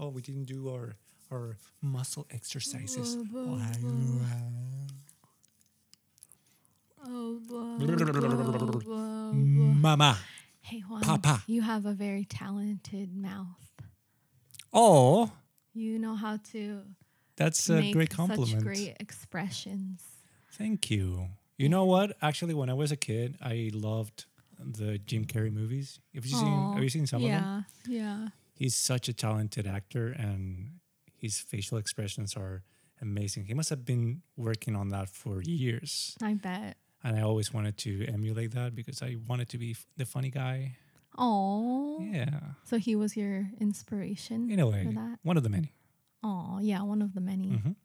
Oh, we didn't do our our muscle exercises. Oh, blah, oh, blah. Oh, Mama. Hey Juan, Papa. you have a very talented mouth. Oh, You know how to that's a great compliment. such great expressions. Thank you. You know what? Actually, when I was a kid, I loved the Jim Carrey movies. Have you seen? Have you seen some of them? Yeah, yeah. He's such a talented actor, and his facial expressions are amazing. He must have been working on that for years, I bet. and I always wanted to emulate that because I wanted to be f- the funny guy. Oh, Yeah, so he was your inspiration in a way, for that. one of the many. Oh, yeah, one of the many. Mhm.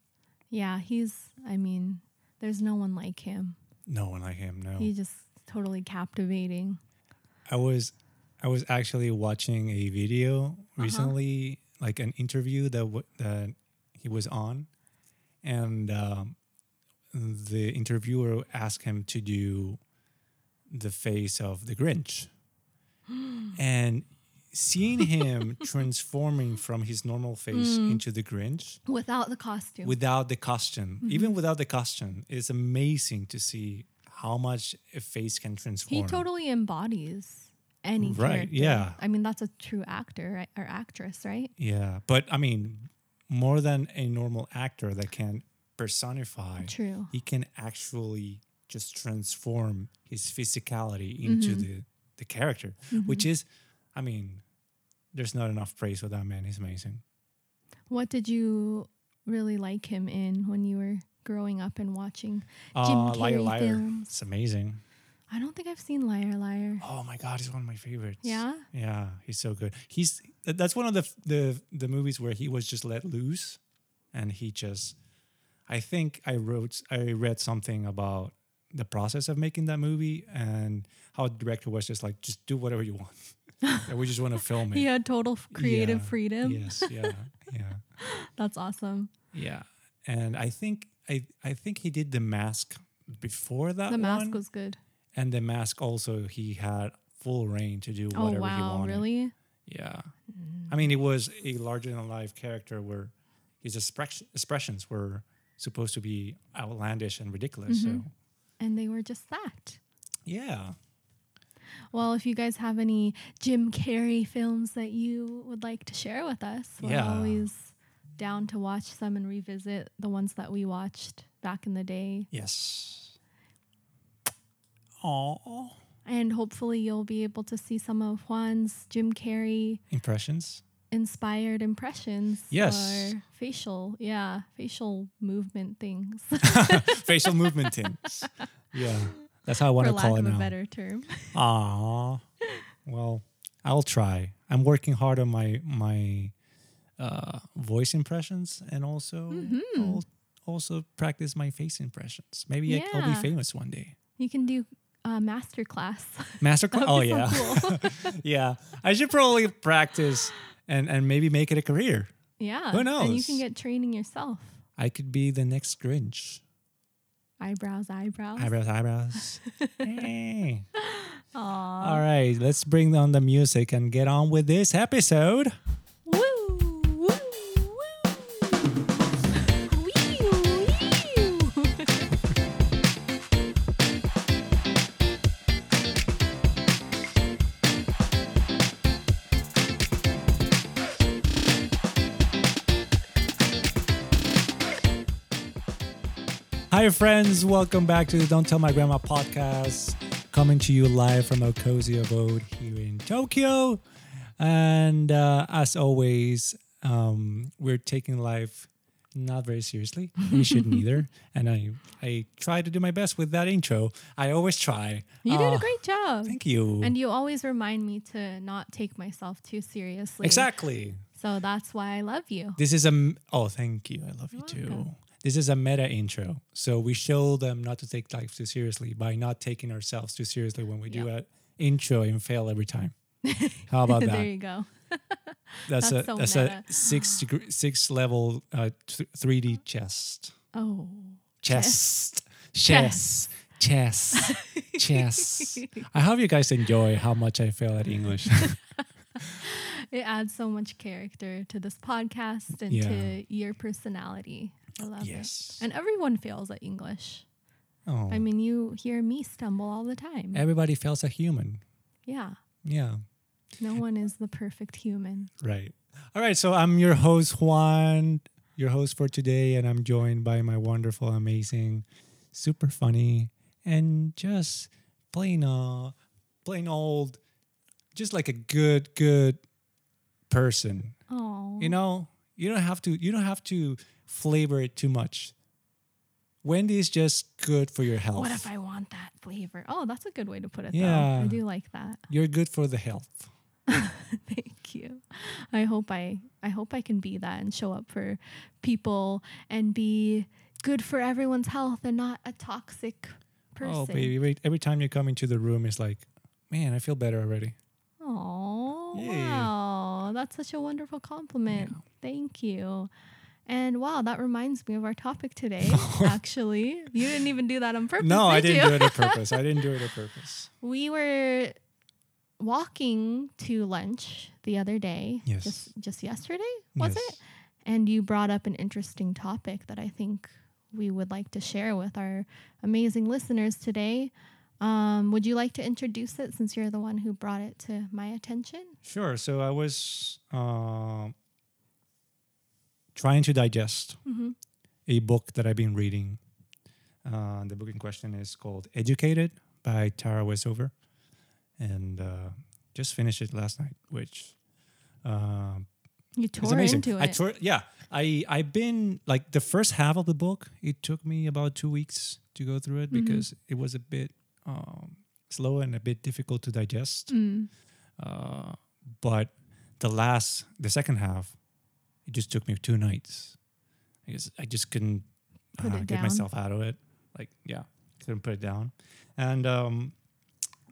Yeah, he's. I mean, there's no one like him. No one like him. No, He's just totally captivating. I was I was actually watching a video Uh-huh. recently, like an interview that w- that he was on, and um, the interviewer asked him to do the face of the Grinch, and seeing him transforming from his normal face Mm. into the Grinch Without the costume. without the costume, Mm-hmm. even without the costume, it's amazing to see how much a face can transform. he totally embodies any Right, character. yeah. I mean, that's a true actor right? or actress, right? Yeah, but I mean, more than a normal actor that can personify, True. he can actually just transform his physicality into Mm-hmm. the the character, which is, I mean, there's not enough praise for that man. He's amazing. What did you really like him in when you were growing up and watching Jim Uh, Liar Carrey Liar, films? it's amazing. I don't think I've seen Liar Liar. Oh my god, he's one of my favorites. Yeah? yeah, he's so good. He's that's one of the the the movies where he was just let loose, and he just. I think I wrote I read something about the process of making that movie and how the director was just like just do whatever you want, and we just want to film it. He had total creative Yeah, freedom. Yes, yeah, yeah, That's awesome. yeah. And I think I I think he did the mask before that the mask one, was good. And the mask also he had full rein to do Oh whatever he wow, wanted. really? Yeah. Mm. I mean, it was a larger than life character where his expressions were supposed to be outlandish and ridiculous. So, mm-hmm. And they were just that. yeah. Well, if you guys have any Jim Carrey films that you would like to share with us, we're Yeah. always down to watch some and revisit the ones that we watched back in the day. Yes. Oh, And hopefully you'll be able to see some of Juan's Jim Carrey impressions. inspired impressions Yes. or facial, yeah, facial movement things, Facial movement things. Yeah. That's how I want for to call it of a now. better term. Aw. Well, I'll try. I'm working hard on my my uh, voice impressions and also Mm-hmm. Also practice my face impressions. Maybe I- I'll be famous one day. You can do a master class. Master class. Oh yeah, so cool. yeah. I should probably practice and and maybe make it a career. yeah. Who knows? And you can get training yourself. I could be the next Grinch. Eyebrows, eyebrows. Eyebrows, eyebrows. hey. Aw. All right, let's bring on the music and get on with this episode. Hi, friends. Welcome back to the Don't Tell My Grandma podcast, coming to you live from our cozy abode here in Tokyo. And uh, as always, um, we're taking life not very seriously. We shouldn't either. And I, I try to do my best with that intro. I always try. You did Uh, a great job. Thank you. And you always remind me to not take myself too seriously. exactly. So that's why I love you. This is a m- oh, thank you. I love you too. welcome. This is a meta intro, so we show them not to take life too seriously by not taking ourselves too seriously when we do Yep. an intro and fail every time. How about that? there you go. That's, a that's so that's meta. a six degree, six level uh, three D chest Oh. chest chess chess chess. I hope you guys enjoy how much I fail at English. it adds so much character to this podcast and Yeah. to your personality. I love Yes. it. And everyone fails at English. Oh, I mean, you hear me stumble all the time. everybody feels a human. yeah. Yeah. No one is the perfect human. Right. All right. So I'm your host, Juan, your host for today, and I'm joined by my wonderful, amazing, super funny, and just plain, uh, plain old, just like a good, good person. Oh. You know, you don't have to. You don't have to flavor it too much. Wendy is just good for your health. What if I want that flavor? Oh, that's a good way to put it. Yeah. Though. I do like that. You're good for the health. Thank you. I hope I I hope I can be that and show up for people and be good for everyone's health and not a toxic oh, person. Oh, baby! Every, every time you come into the room, it's like, man, I feel better already. Oh, wow. That's such a wonderful compliment. Yeah. Thank you. And wow, that reminds me of our topic today. actually, you didn't even do that on purpose. No, I did didn't you? do it on purpose. I didn't do it on purpose. we were walking to lunch the other day. Yes. Just just yesterday, was Yes. it? And you brought up an interesting topic that I think we would like to share with our amazing listeners today. Um, would you like to introduce it since you're the one who brought it to my attention? Sure. So I was um trying to digest Mm-hmm. a book that I've been reading. Uh, the book in question is called Educated by Tara Westover. And uh, just finished it last night, which uh, You tore amazing. into I tore, yeah, I I've been like the first half of the book, it took me about two weeks to go through it Mhm. because it was a bit um, slow and a bit difficult to digest. Mm. Uh, but the last, the second half, it just took me two nights. I guess I just couldn't uh, get down. myself out of it. Like, yeah, couldn't put it down. And um,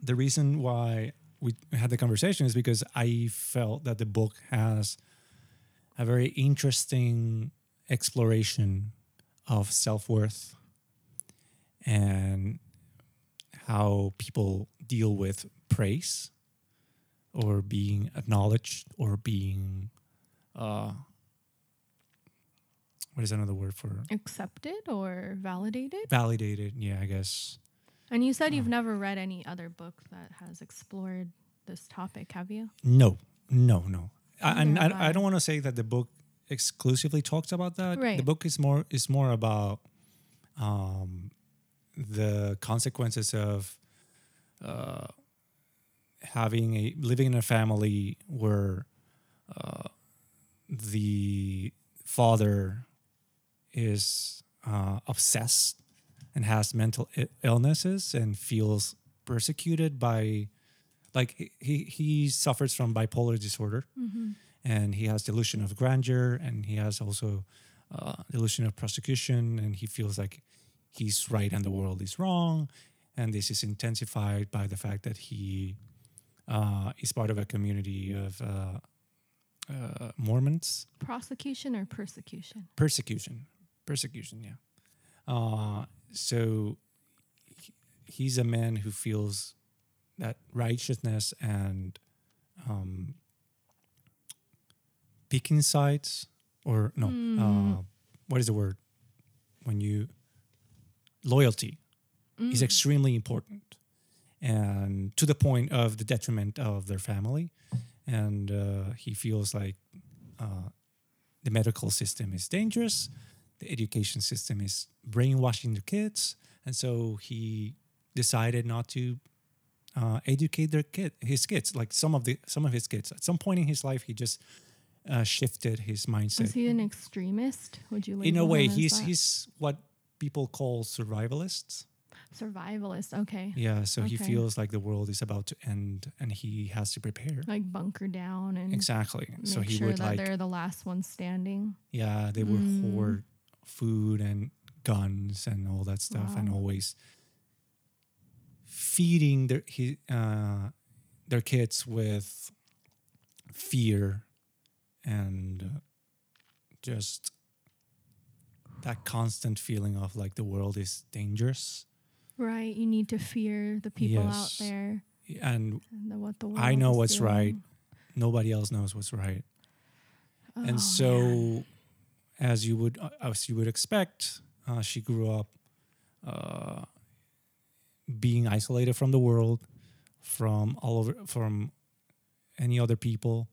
the reason why we had the conversation is because I felt that the book has a very interesting exploration of self worth and how people deal with praise or being acknowledged or being uh what is another word for Accepted or validated? validated yeah i guess And you said you've Uh. never read any other book that has explored this topic, have you? no no no I, and I, I. I don't want to say that the book exclusively talks about that Right. the book is more is more about um the consequences of uh having a living in a family where uh the father is uh, obsessed and has mental illnesses and feels persecuted by like he- he suffers from bipolar disorder Mm-hmm. and he has delusion of grandeur and he has also uh, delusion of prosecution and he feels like he's right and the world is wrong and this is intensified by the fact that he uh, is part of a community of uh, uh, mormons Prosecution or persecution? persecution persecution yeah. Uh, so he's a man who feels that righteousness and um, picking sides or no uh, what is the word? When you loyalty is extremely important and to the point of the detriment of their family. And uh, he feels like uh, the medical system is dangerous the education system is brainwashing the kids and so he decided not to uh, educate their kid his kids like some of the some of his kids at some point in his life he just uh, shifted his mindset Is he an extremist? Would you? in a way he's that? he's what people call survivalists survivalist. Okay, yeah so he feels like the world is about to end and he has to prepare like bunker down and exactly so he sure would that like they're the last one standing. Yeah, they would Mm. hoard food and guns and all that stuff, and always feeding their he, uh, their kids with fear and uh, just that constant feeling of like the world is dangerous. Right, you need to fear the people Yes. out there And and the, what the world. I know what's right. nobody else knows what's right. Oh, and so, as you would uh, as you would expect, uh, she grew up uh, being isolated from the world, from all over, from any other people.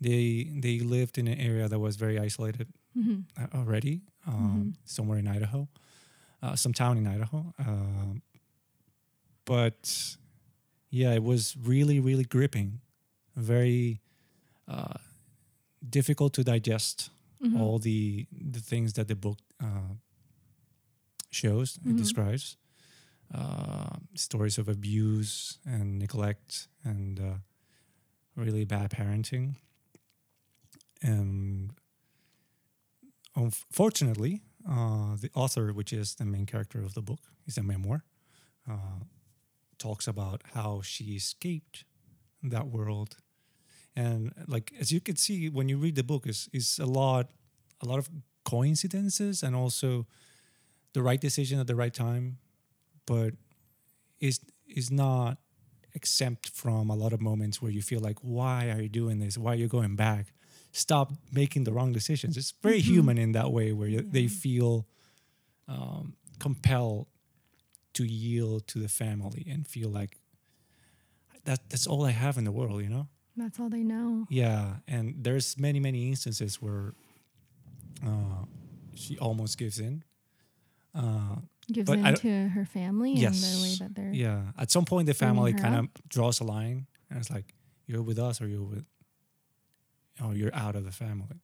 They they lived in an area that was very isolated Mhm. uh, already, um, somewhere in Idaho, uh, some town in Idaho. Um, but yeah, it was really, really gripping, very uh, difficult to digest Mhm. all the the things that the book uh, shows it Mhm. describes uh, stories of abuse and neglect and uh, really bad parenting and unfortunately uh, the author which is the main character of the book is a memoir uh, talks about how she escaped that world and like as you can see when you read the book is is a lot a lot of coincidences and also the right decision at the right time but is is not exempt from a lot of moments where you feel like why are you doing this? Why are you going back? Stop making the wrong decisions. It's very Mhm. human in that way where you, they feel um, compelled to yield to the family and feel like that that's all i have in the world you know That's all they know. yeah, and there's many many instances where uh, she almost gives in. Uh, Gives in to her family and the way Yes. that they're. yeah, at some point the family kind of draws a line, and it's like you're with us or you're with, or you're out of the family.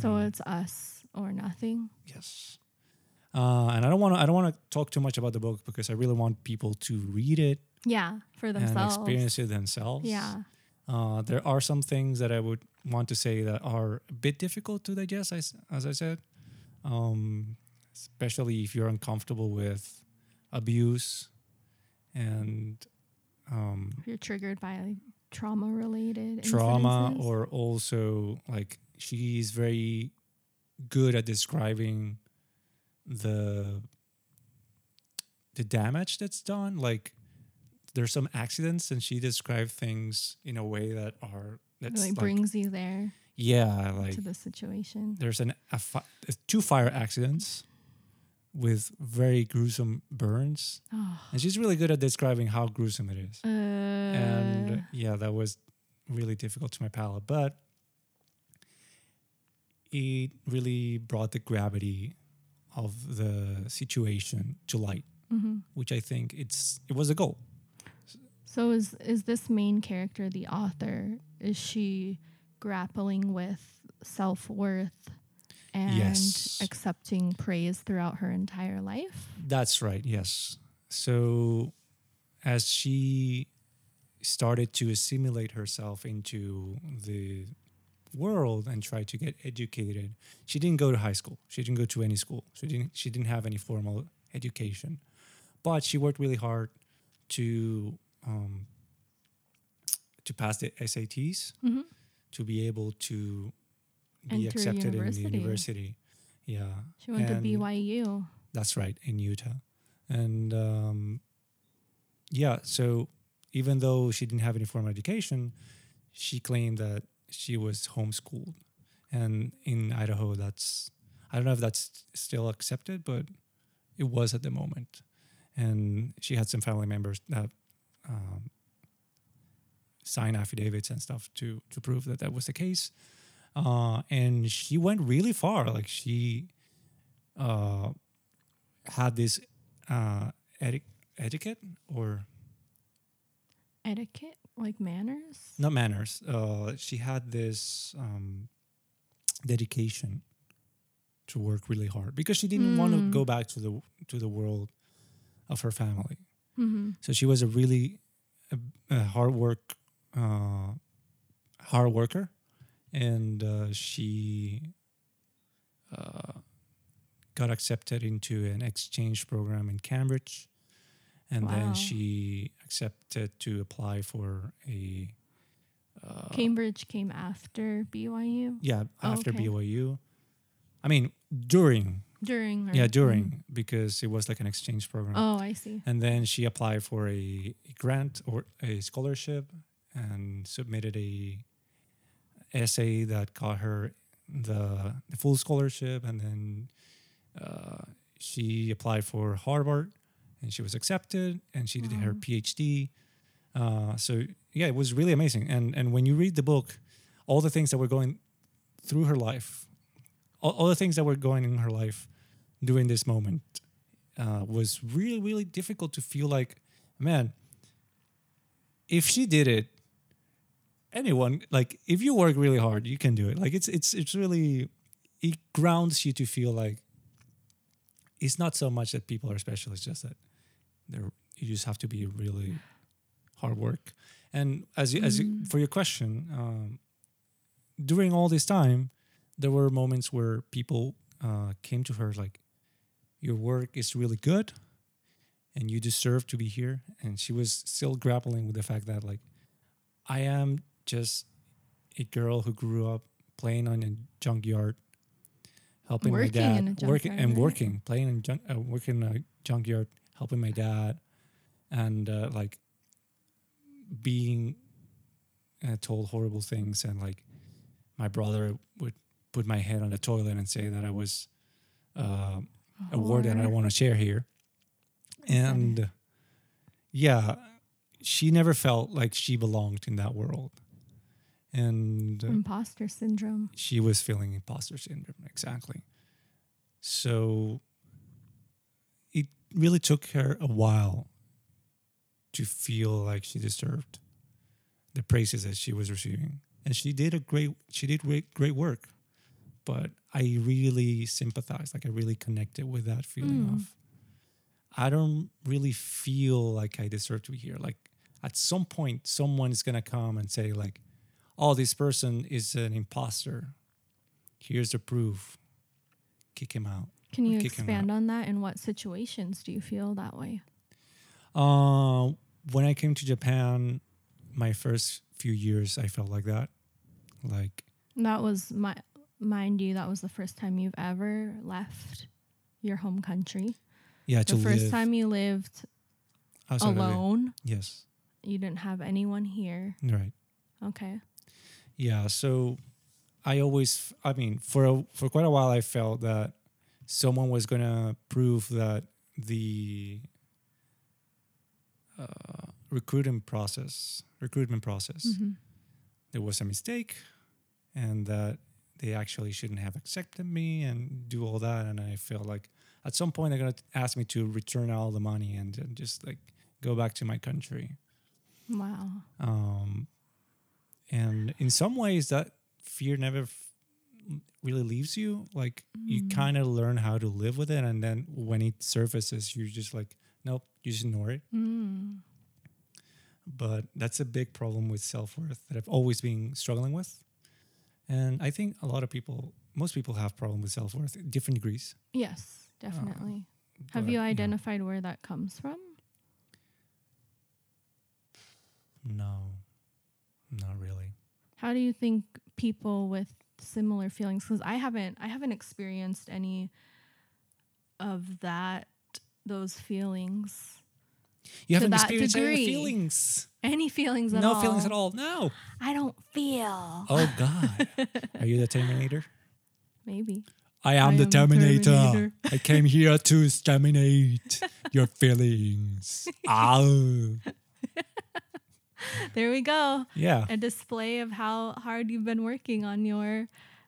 So it's us or nothing. yes, uh, and I don't want to I don't want to talk too much about the book because I really want people to read it Yeah, for themselves. and experience it themselves. Yeah. Uh, there are some things that I would want to say that are a bit difficult to digest, as, as I said, um, especially if you're uncomfortable with abuse and um, If you're triggered by trauma related trauma, or also like she's very good at describing the the damage that's done. Like there's some accidents, and she described things in a way that are that's like like, brings you there yeah, like to the situation. there's an a fi- two fire accidents with very gruesome burns, Oh. and she's really good at describing how gruesome it is. Uh, and yeah, that was really difficult to my palate, but it really brought the gravity of the situation to light, mhm. which I think it's it was a goal. So is is this main character the author? Is she grappling with self worth and Yes. accepting praise throughout her entire life? That's right. Yes. So as she started to assimilate herself into the world and try to get educated, she didn't go to high school. She didn't go to any school. She didn't she didn't have any formal education. But she worked really hard to um, to pass the SATs Mhm. to be able to be Enter accepted in university. the university. Yeah. She went And- to BYU. that's right, in Utah. And um, yeah, so even though she didn't have any formal education, she claimed that she was homeschooled. And in Idaho, that's, I don't know if that's still accepted, but it was at the moment. And she had some family members that um, sign affidavits and stuff to, to prove that that was the case. Uh, and she went really far. Like she, uh, had this uh, eti- etiquette or Etiquette, like manners. not manners. Uh, she had this um, dedication to work really hard because she didn't want to Mm. go back to the to the world of her family. Mm-hmm. So she was a really a, a hard work, uh, hard worker, and uh, she uh, got accepted into an exchange program in Cambridge, and Wow. then she accepted to apply for a uh, Cambridge came after BYU yeah Oh, after okay. BYU. I mean during during. Or, yeah during Mhm. because it was like an exchange program. Oh, I see. and then she applied for a, a grant or a scholarship and submitted a essay that got her the, the full scholarship, and then uh, she applied for Harvard, and she was accepted, and she did her PhD. Uh, so yeah, it was really amazing. And and when you read the book, all the things that were going through her life, all, all the things that were going in her life during this moment, uh, was really really difficult to feel like, man, if she did it, anyone like if you work really hard, you can do it. Like it's it's it's really it grounds you to feel like it's not so much that people are special; it's just that they're you just have to be really hard work. And as you, as you, Mm. for your question, um, during all this time, there were moments where people uh, came to her like, "Your work is really good, and you deserve to be here." And she was still grappling with the fact that like, I am just a girl who grew up playing on a junkyard, helping my dad, in a working and right? working, playing in junk, uh, working in a junkyard, helping my dad, and uh, like being uh, told horrible things, and like my brother would put my head on the toilet and say that I was uh, a word that I want to share here, and yeah, she never felt like she belonged in that world, and uh, Imposter syndrome. she was feeling imposter syndrome exactly. So it really took her a while to feel like she deserved the praises that she was receiving. And she did a great she did great great work but i really sympathize. like i really connected with that feeling Mm. of i don't really feel like i deserve to be here like at some point someone is going to come and say like oh this person is an imposter here's the proof kick him out Can you expand on that? In what situations do you feel that way? Uh, when I came to Japan, my first few years, I felt like that. Like, That was my mind you. That was the first time you've ever left your home country. yeah, The first time you lived outside alone. Yes, You didn't have anyone here. right. Okay. Yeah, so I always, I mean, for a, for quite a while, I felt that someone was gonna prove that the uh, recruitment process, recruitment process, Mhm. there was a mistake and that they actually shouldn't have accepted me and do all that and i feel like at some point they're going to ask me to return all the money and, and just like go back to my country Wow. um, and in some ways that fear never f- really leaves you like you Mm. kind of learn how to live with it and then when it surfaces you're just like nope you just ignore it Mm. but that's a big problem with self-worth that I've always been struggling with. And I think a lot of people, most people have problem with self-worth different degrees. Yes, uh, definitely. have But, you yeah. identified where that comes from? No, not really. How do you think people with similar feelings because I haven't I haven't experienced any of that those feelings. You haven't experienced any feelings. Any feelings at no all? feelings at all. No. I don't feel. Oh God. Are you the Terminator? Maybe. I am I the am Terminator. Terminator. I came here to exterminate your feelings. Ow. There we go. Yeah. A display of how hard you've been working on your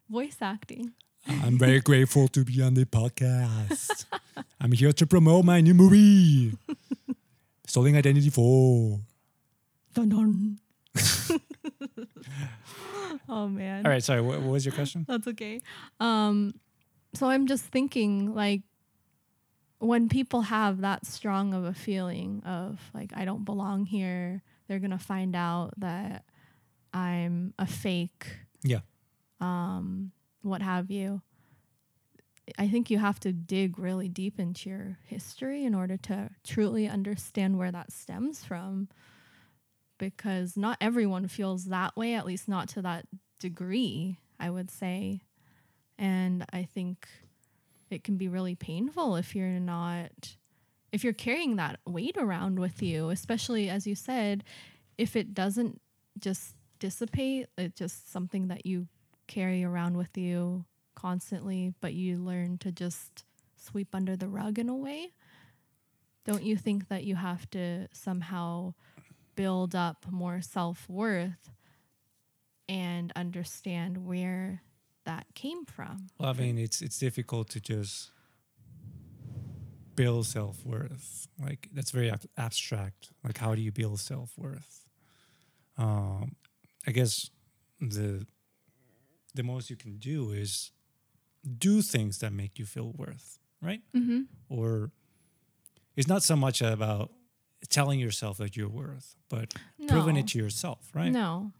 voice acting. I'm very grateful to be on the podcast. I'm here to promote my new movie, Stolen Identity 4. Dun dun. oh man. All right, sorry, what, what was your question? That's okay. Um, so I'm just thinking, like, when people have that strong of a feeling of like I don't belong here, they're gonna find out that I'm a fake. Yeah. Um, what have you? I think you have to dig really deep into your history in order to truly understand where that stems from. Because not everyone feels that way, at least not to that degree, I would say. And I think it can be really painful if you're not, if you're carrying that weight around with you, especially as you said, if it doesn't just dissipate. It's just something that you carry around with you constantly, but you learn to just sweep under the rug in a way. Don't you think that you have to somehow build up more self worth and understand where that came from? Well, I mean, it's it's difficult to just build self worth. Like that's very ab- abstract. Like how do you build self worth? Um, I guess the the most you can do is do things that make you feel worth, right? Mm-hmm. Or it's not so much about telling yourself that you're worth, but proving it to yourself, right? No.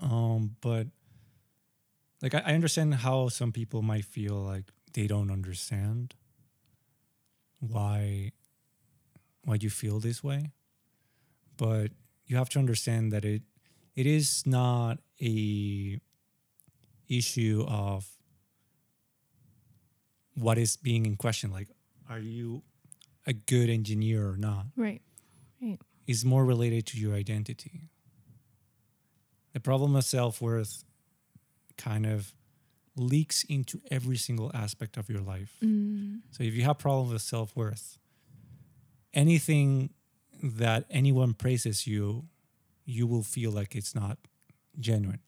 Um, but like I, I understand how some people might feel like they don't understand why why you feel this way. But you have to understand that it it is not a issue of what is being in question. Like, are you a good engineer or not? Right. Right. Is more related to your identity. The problem of self worth kind of leaks into every single aspect of your life. Mm. So if you have problems with self worth, anything that anyone praises you, you will feel like it's not genuine.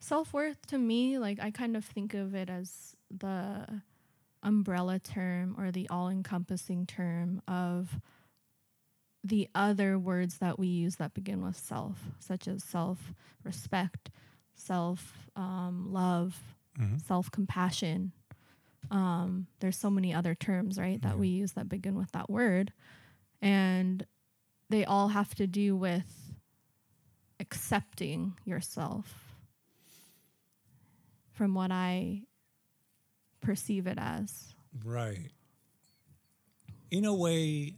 Self worth to me, like I kind of think of it as the umbrella term or the all encompassing term of the other words that we use that begin with self, such as self respect, self um, love, Mhm. self compassion. Um, there's so many other terms, right, that Yeah. we use that begin with that word. And they all have to do with accepting yourself from what I perceive it as. Right. In a way,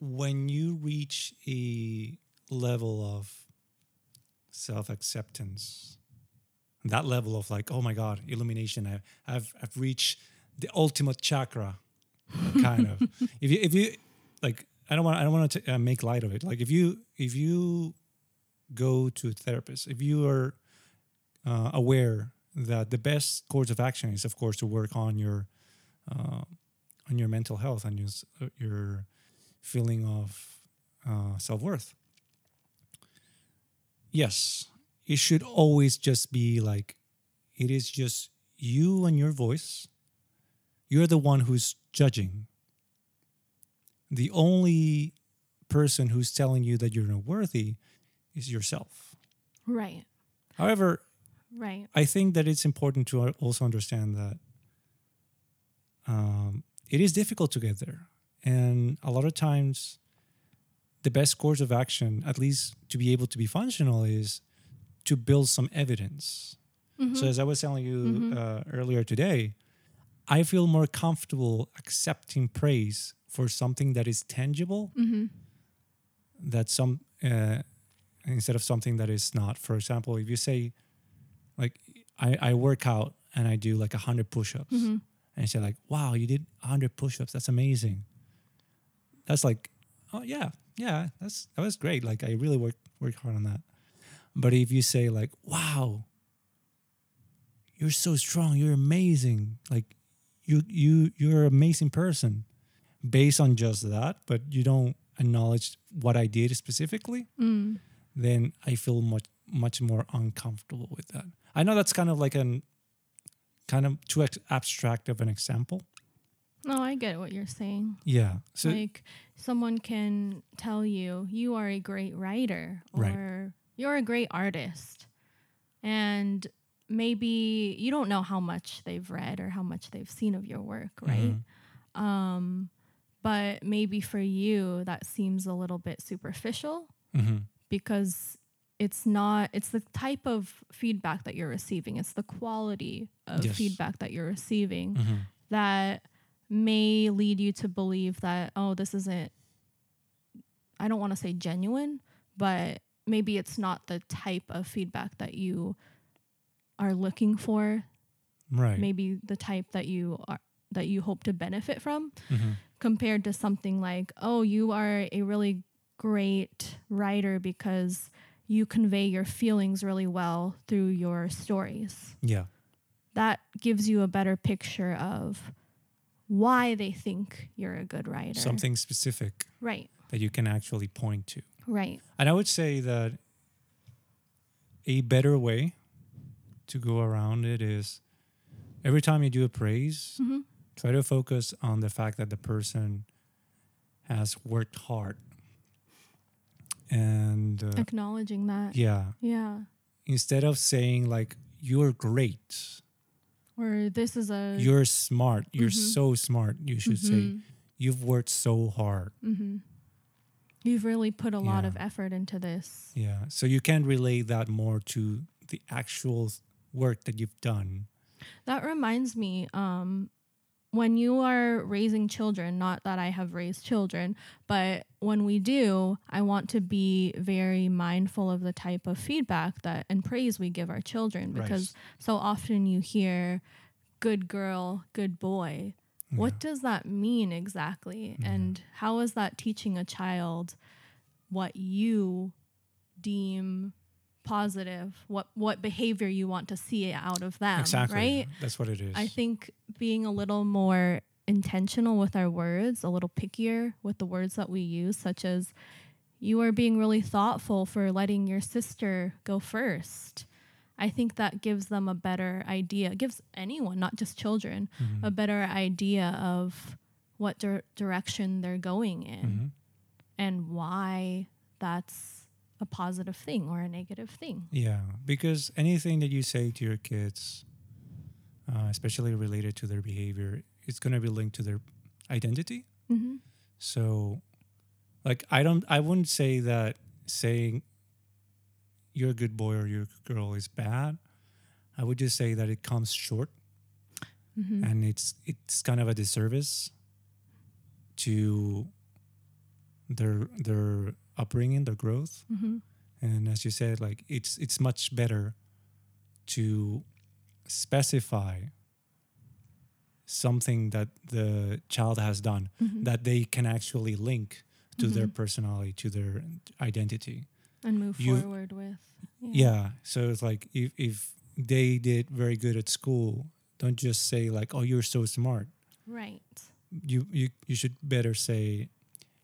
when you reach a level of self acceptance, that level of like, oh my God, illumination, I, I've, I've reached the ultimate chakra, kind of. If you, if you, like, I don't want, I don't want to uh, make light of it. Like, if you, if you go to a therapist, if you are uh, aware that the best course of action is, of course, to work on your uh, on your mental health and your uh, your feeling of uh, self worth. Yes, it should always just be like it is just you and your voice. You're the one who's judging. The only person who's telling you that you're not worthy is yourself. Right. However, Right. I think that it's important to also understand that um, it is difficult to get there. And a lot of times, the best course of action, at least to be able to be functional, is to build some evidence. So, as I was telling you uh, earlier today, I feel more comfortable accepting praise for something that is tangible Mm-hmm. that some uh, instead of something that is not. For example, if you say, like, I, I work out and I do like 100 push ups, Mm-hmm. and you say, like, wow, you did 100 push ups. That's amazing. That's like, oh, yeah, yeah, that's that was great. Like, I really worked, worked hard on that. But if you say, like, wow, you're so strong, you're amazing, like, you, you, you're an amazing person based on just that, but you don't acknowledge what I did specifically, Mm. then I feel much much more uncomfortable with that. I know that's kind of like an kind of too ex- abstract of an example. No, I get what you're saying. Yeah. So like someone can tell you you are a great writer or Right. you're a great artist and maybe you don't know how much they've read or how much they've seen of your work right Mhm. um but maybe for you that seems a little bit superficial mhm. because it's not it's the type of feedback that you're receiving it's the quality of Yes. feedback that you're receiving Mhm. that may lead you to believe that oh this isn't i don't want to say genuine but maybe it's not the type of feedback that you are looking for right. maybe the type that you are that you hope to benefit from Mhm. compared to something like oh you are a really great writer because you convey your feelings really well through your stories. Yeah. That gives you a better picture of why they think you're a good writer. Something specific Right. that you can actually point to. Right. And I would say that a better way to go around it is every time you do a praise, hmm try to focus on the fact that the person has worked hard. And uh, Acknowledging that. yeah, Yeah. instead of saying like, you're great, Or this is a you're smart, you're Mhm. so smart, you should say, Mhm. you've worked so hard. Mhm. You've really put a lot of effort into this. Yeah. So you can relate that more to the actual work that you've done. That reminds me, um, when you are raising children, not that I have raised children, but when we do, I want to be very mindful of the type of feedback that and praise we give our children Right. because so often you hear good girl, good boy. What does that mean exactly? Yeah. And how is that teaching a child what you deem positive, what what behavior you want to see out of them, exactly. right? That's what it is. I think being a little more intentional with our words, a little pickier with the words that we use, such as you are being really thoughtful for letting your sister go first. I think that gives them a better idea, gives anyone, not just children, Mhm. a better idea of what dir- direction they're going in Mhm. and why that's a positive thing or a negative thing. Yeah, because anything that you say to your kids, uh, especially related to their behavior, it's going to be linked to their identity. Mm-hmm. So, like, I don't, I wouldn't say that saying you're a good boy or you're a good girl is bad. I would just say that it comes short Mm-hmm. and it's it's kind of a disservice to their their upbringing, their growth. Mm-hmm. And as you said, like it's it's much better to specify something that the child has done Mm-hmm. that they can actually link to their Mhm. personality, to their identity. and move you- forward with. Yeah. So it's like if if they did very good at school, don't just say like, "Oh, you're so smart." Right. You you you should better say,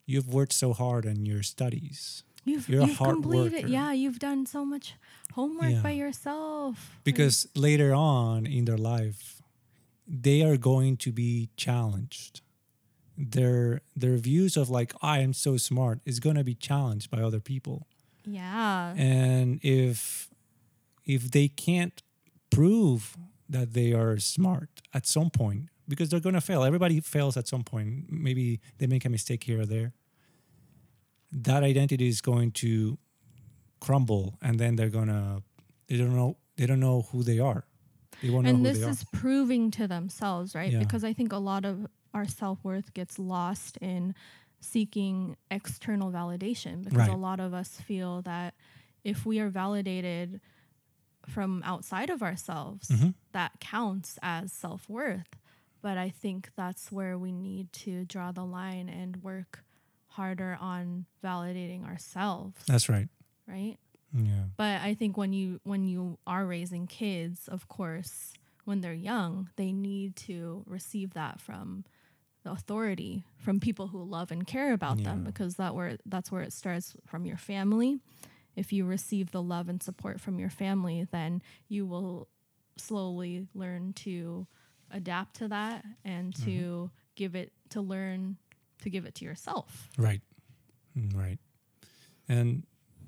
"You've worked so hard on your studies." You've, You're you've hard completed. worker. Yeah, you've done so much homework Yeah. by yourself. because later on in their life they are going to be challenged their their views of like i am so smart is going to be challenged by other people yeah. and if if they can't prove that they are smart at some point because they're going to fail everybody fails at some point maybe they make a mistake here or there that identity is going to crumble and then they're going to they don't know they don't know who they are they won't know and who this they are is proving to themselves, right? Yeah. Because I think a lot of our self worth gets lost in seeking external validation because a lot of us feel that if we are validated from outside of ourselves, Mhm. that counts as self worth. But I think that's where we need to draw the line and work harder on validating ourselves, that's right right? yeah But I think when you when you are raising kids, of course, when they're young, they need to receive that from the authority, from people who love and care about them, because that where that's where it starts from your family. If you receive the love and support from your family, then you will slowly learn to adapt to that and to give it to learn to give it to yourself. Right. Mm, Right. And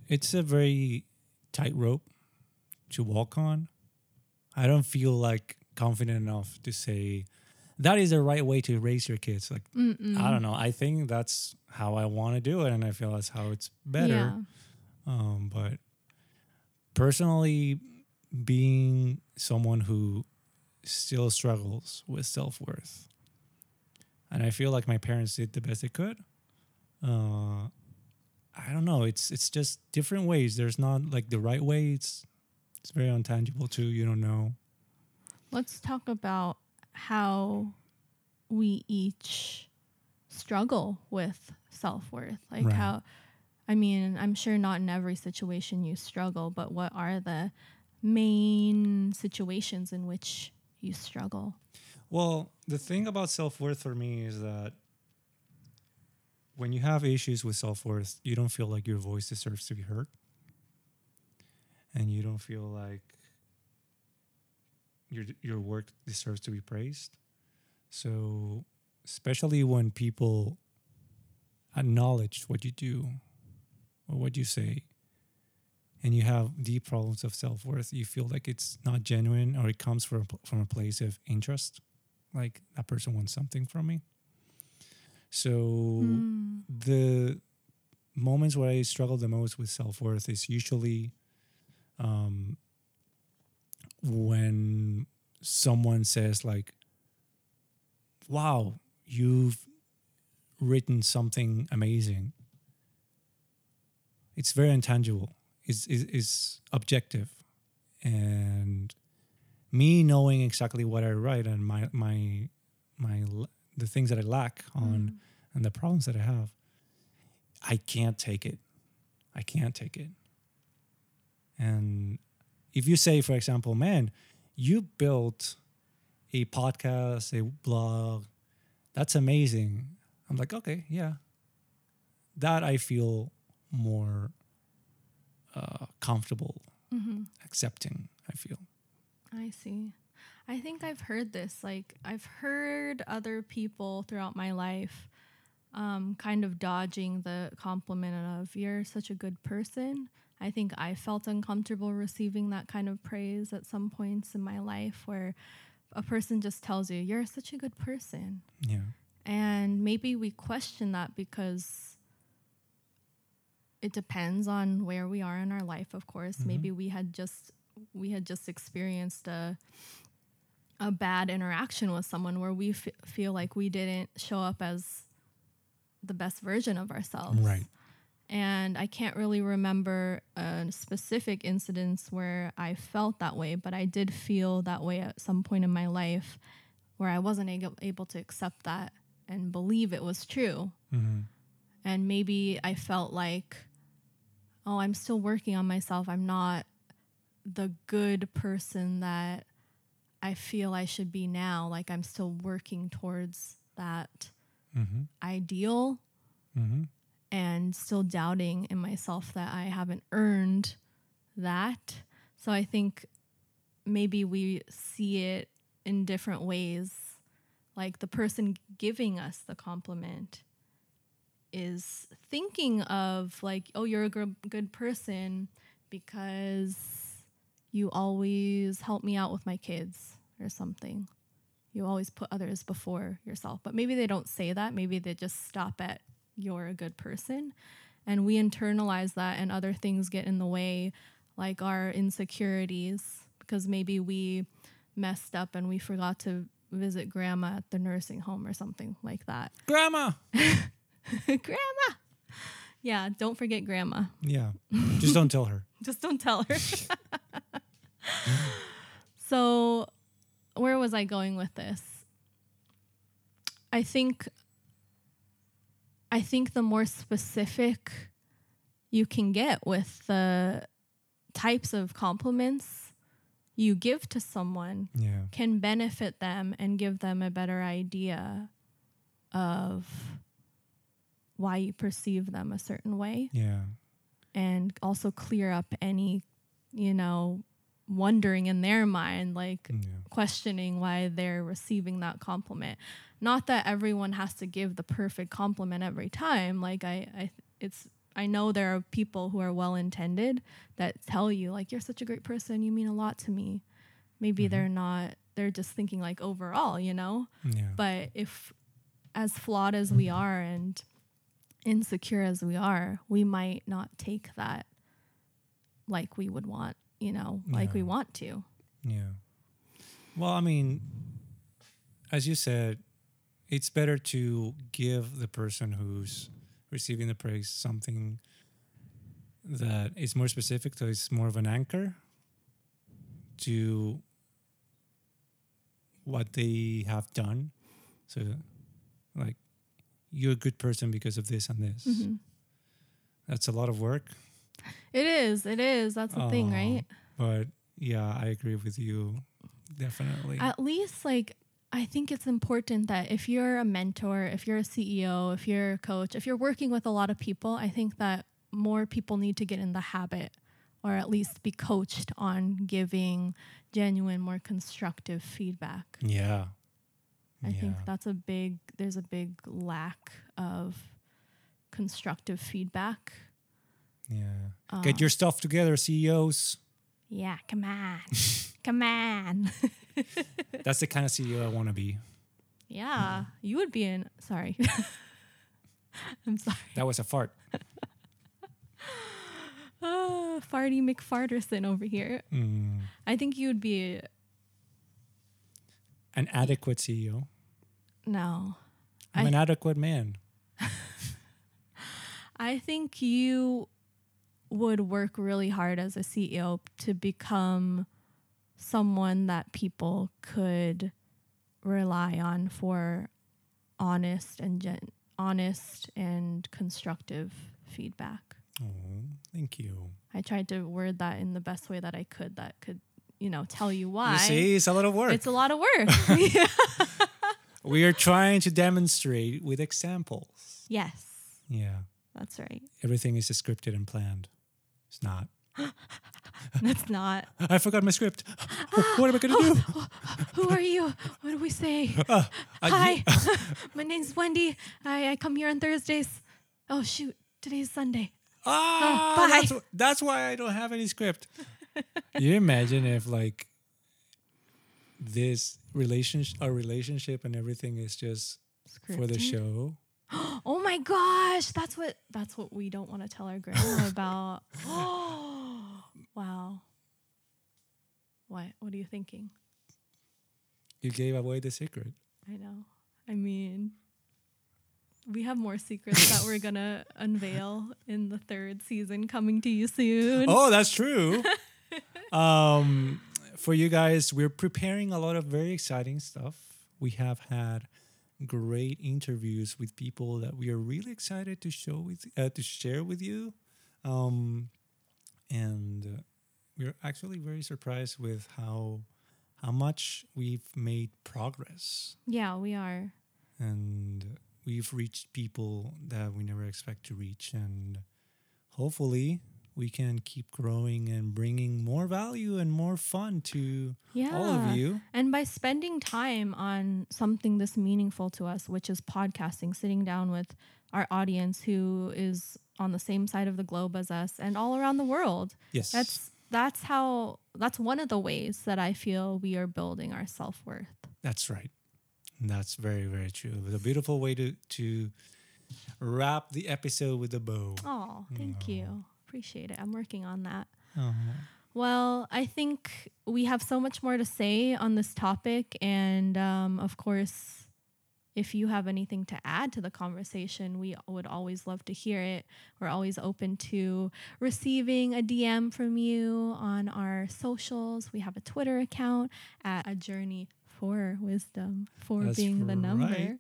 it's a very tight rope to walk on. I don't feel like confident enough to say that is the right way to raise your kids. Like Mm-mm. I don't know. I think that's how I want to do it and I feel that's how it's better. Yeah. Um, but personally being someone who still struggles with self-worth. And i feel like my parents did the best they could. Uh, i don't know. It's it's just different ways. There's not like the right way. It's it's very untangible too. You don't know. Let's talk about how we each struggle with self worth. Like Right. how I mean, I'm sure not in every situation you struggle, but what are the main situations in which you struggle? Well, the thing about self worth for me is that when you have issues with self worth, you don't feel like your voice deserves to be heard. And you don't feel like your your work deserves to be praised. So, especially when people acknowledge what you do or what you say, and you have deep problems of self worth, you feel like it's not genuine or it comes from from a place of interest, like that person wants something from me. So Mm. the moments where I struggle the most with self worth is usually um, when someone says like, "Wow, you've written something amazing." It's very intangible. It's, it's, it's objective, and me knowing exactly what I write and my my my the things that I lack on Mm. and the problems that I have, I can't take it. I can't take it. And if you say, for example, man, you built a podcast, a blog, that's amazing. I'm like, okay, yeah. That I feel more uh, comfortable hmm accepting, I feel. I see. I think I've heard this. Like, I've heard other people throughout my life um, kind of dodging the compliment of, you're such a good person. I think I felt uncomfortable receiving that kind of praise at some points in my life where a person just tells you, you're such a good person. Yeah. And maybe we question that because it depends on where we are in our life, of course. Mhm. Maybe we had just we had just experienced a a bad interaction with someone where we f- feel like we didn't show up as the best version of ourselves. Right. And I can't really remember a specific incidents where I felt that way, but I did feel that way at some point in my life where I wasn't able, to accept that and believe it was true. hmm And maybe I felt like, oh, I'm still working on myself. I'm not the good person that I feel I should be now. Like I'm still working towards that hmm ideal hmm and still doubting in myself that I haven't earned that. So I think maybe we see it in different ways. Like the person giving us the compliment is thinking of like, oh, you're a good, person because you always help me out with my kids or something. You always put others before yourself. But maybe they don't say that. Maybe they just stop at you're a good person. And we internalize that, and other things get in the way, like our insecurities, because maybe we messed up and we forgot to visit grandma at the nursing home or something like that. Grandma. grandma! Yeah, don't forget grandma. Yeah. Just don't tell her. Just don't tell her. so, where was I going with this? I think I think the more specific you can get with the types of compliments you give to someone Yeah. can benefit them and give them a better idea of why you perceive them a certain way Yeah. and also clear up any, you know, wondering in their mind, like Yeah. questioning why they're receiving that compliment. Not that everyone has to give the perfect compliment every time. Like I, I it's I know there are people who are well intended that tell you like you're such a great person, you mean a lot to me. Maybe Mhm. they're not they're just thinking like overall, you know? Yeah. But if, as flawed as we are and insecure as we are, we might not take that like we would want, you know, like we want to. Yeah. Well, I mean, as you said, it's better to give the person who's receiving the praise something that is more specific, so it's more of an anchor to what they have done. So, you're a good person because of this and this. Mhm. That's a lot of work. It is. It is. That's the thing, Oh, right? But yeah, I agree with you. Definitely. At least, like, I think it's important that if you're a mentor, if you're a CEO, if you're a coach, if you're working with a lot of people, I think that more people need to get in the habit or at least be coached on giving genuine, more constructive feedback. yeah. I think that's a big, there's a big lack of constructive feedback. Yeah. Um, Get your stuff together, CEOs. Yeah, come on. come on. That's the kind of CEO I want to be. yeah, you would be in, sorry. I'm sorry. That was a fart. Ah, Farty McFarterson over here. Mm. I think you would be An adequate CEO. No. I'm I- an adequate man. I think you would work really hard as a CEO to become someone that people could rely on for honest and gen- honest and constructive feedback. Oh, thank you. I tried to word that in the best way that I could that could, you know, tell you why. You see, it's a lot of work. It's a lot of work. We are trying to demonstrate with examples. yes, Yeah. that's right. Everything is scripted and planned. It's not. That's not. I forgot my script. what am I going to do? Who are you? What do we say? Uh, Hi, my name's Wendy. I, I come here on Thursdays. Oh shoot, today's Sunday. Ah, bye. that's, that's why I don't have any script. you imagine if like this relationship, our relationship and everything is just for the show. Oh my gosh, that's what that's what we don't want to tell our grandma about. Oh, wow. What? What are you thinking? You gave away the secret. I know. I mean, we have more secrets that we're gonna unveil in the third season coming to you soon. Oh, that's true. um, for you guys, we're preparing a lot of very exciting stuff. We have had great interviews with people that we are really excited to show with uh, to share with you, um, and uh, we're actually very surprised with how how much we've made progress Yeah, we are. and we've reached people that we never expect to reach and hopefully we can keep growing and bringing more value and more fun to Yeah. all of you And by spending time on something this meaningful to us, which is podcasting, sitting down with our audience who is on the same side of the globe as us and all around the world. yes That's that's how that's one of the ways that I feel we are building our self-worth. that's right that's very very true it was a beautiful way to to wrap the episode with a bow Oh, thank you. Appreciate it. I'm working on that. oh. Well, I think we have so much more to say on this topic. And um, of course, if you have anything to add to the conversation, we would always love to hear it. We're always open to receiving a DM from you on our socials. We have a Twitter account at A Journey for Wisdom, for That's being the number. right.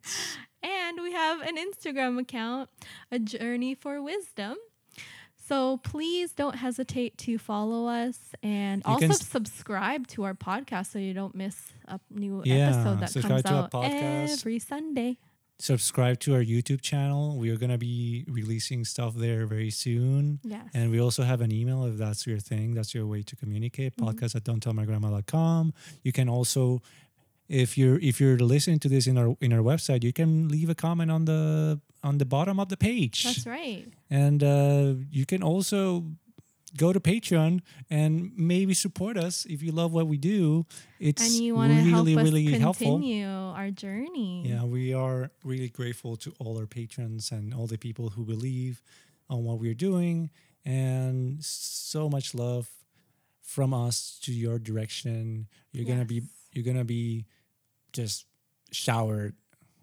And we have an Instagram account, A Journey for Wisdom. So please don't hesitate to follow us and You also subscribe to our podcast so you don't miss a new Yeah, episode that comes to our out podcast. every Sunday. subscribe to our youtube channel we are going to be releasing stuff there very soon Yes. And we also have an email if that's your thing. That's your way to communicate. Mm-hmm. Podcast at don'ttellmygrandma.com. You can also, if you're if you're listening to this in our in our website, you can leave a comment on the on the bottom of the page. That's right. And uh, you can also go to Patreon and maybe support us if you love what we do. It's And you want to help really us really helpful. continue our journey. Yeah, we are really grateful to all our patrons and all the people who believe on what we're doing, and so much love from us to your direction. You're gonna be you're gonna be just showered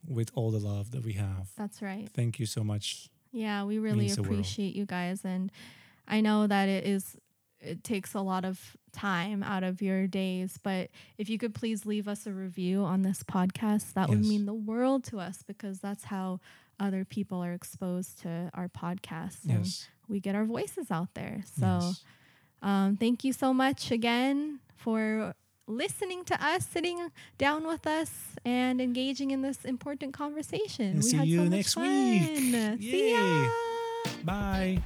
with all the love that we have. That's right. Thank you so much. Yeah, we really appreciate you guys and I know that it is it takes a lot of time out of your days, but if you could please leave us a review on this podcast, that would mean the world to us because that's how other people are exposed to our podcast and Yes. we get our voices out there. So Yes. um, thank you so much again for listening to us, sitting down with us, and engaging in this important conversation. And we see had you so much next week. fun. See Yay. ya. Bye.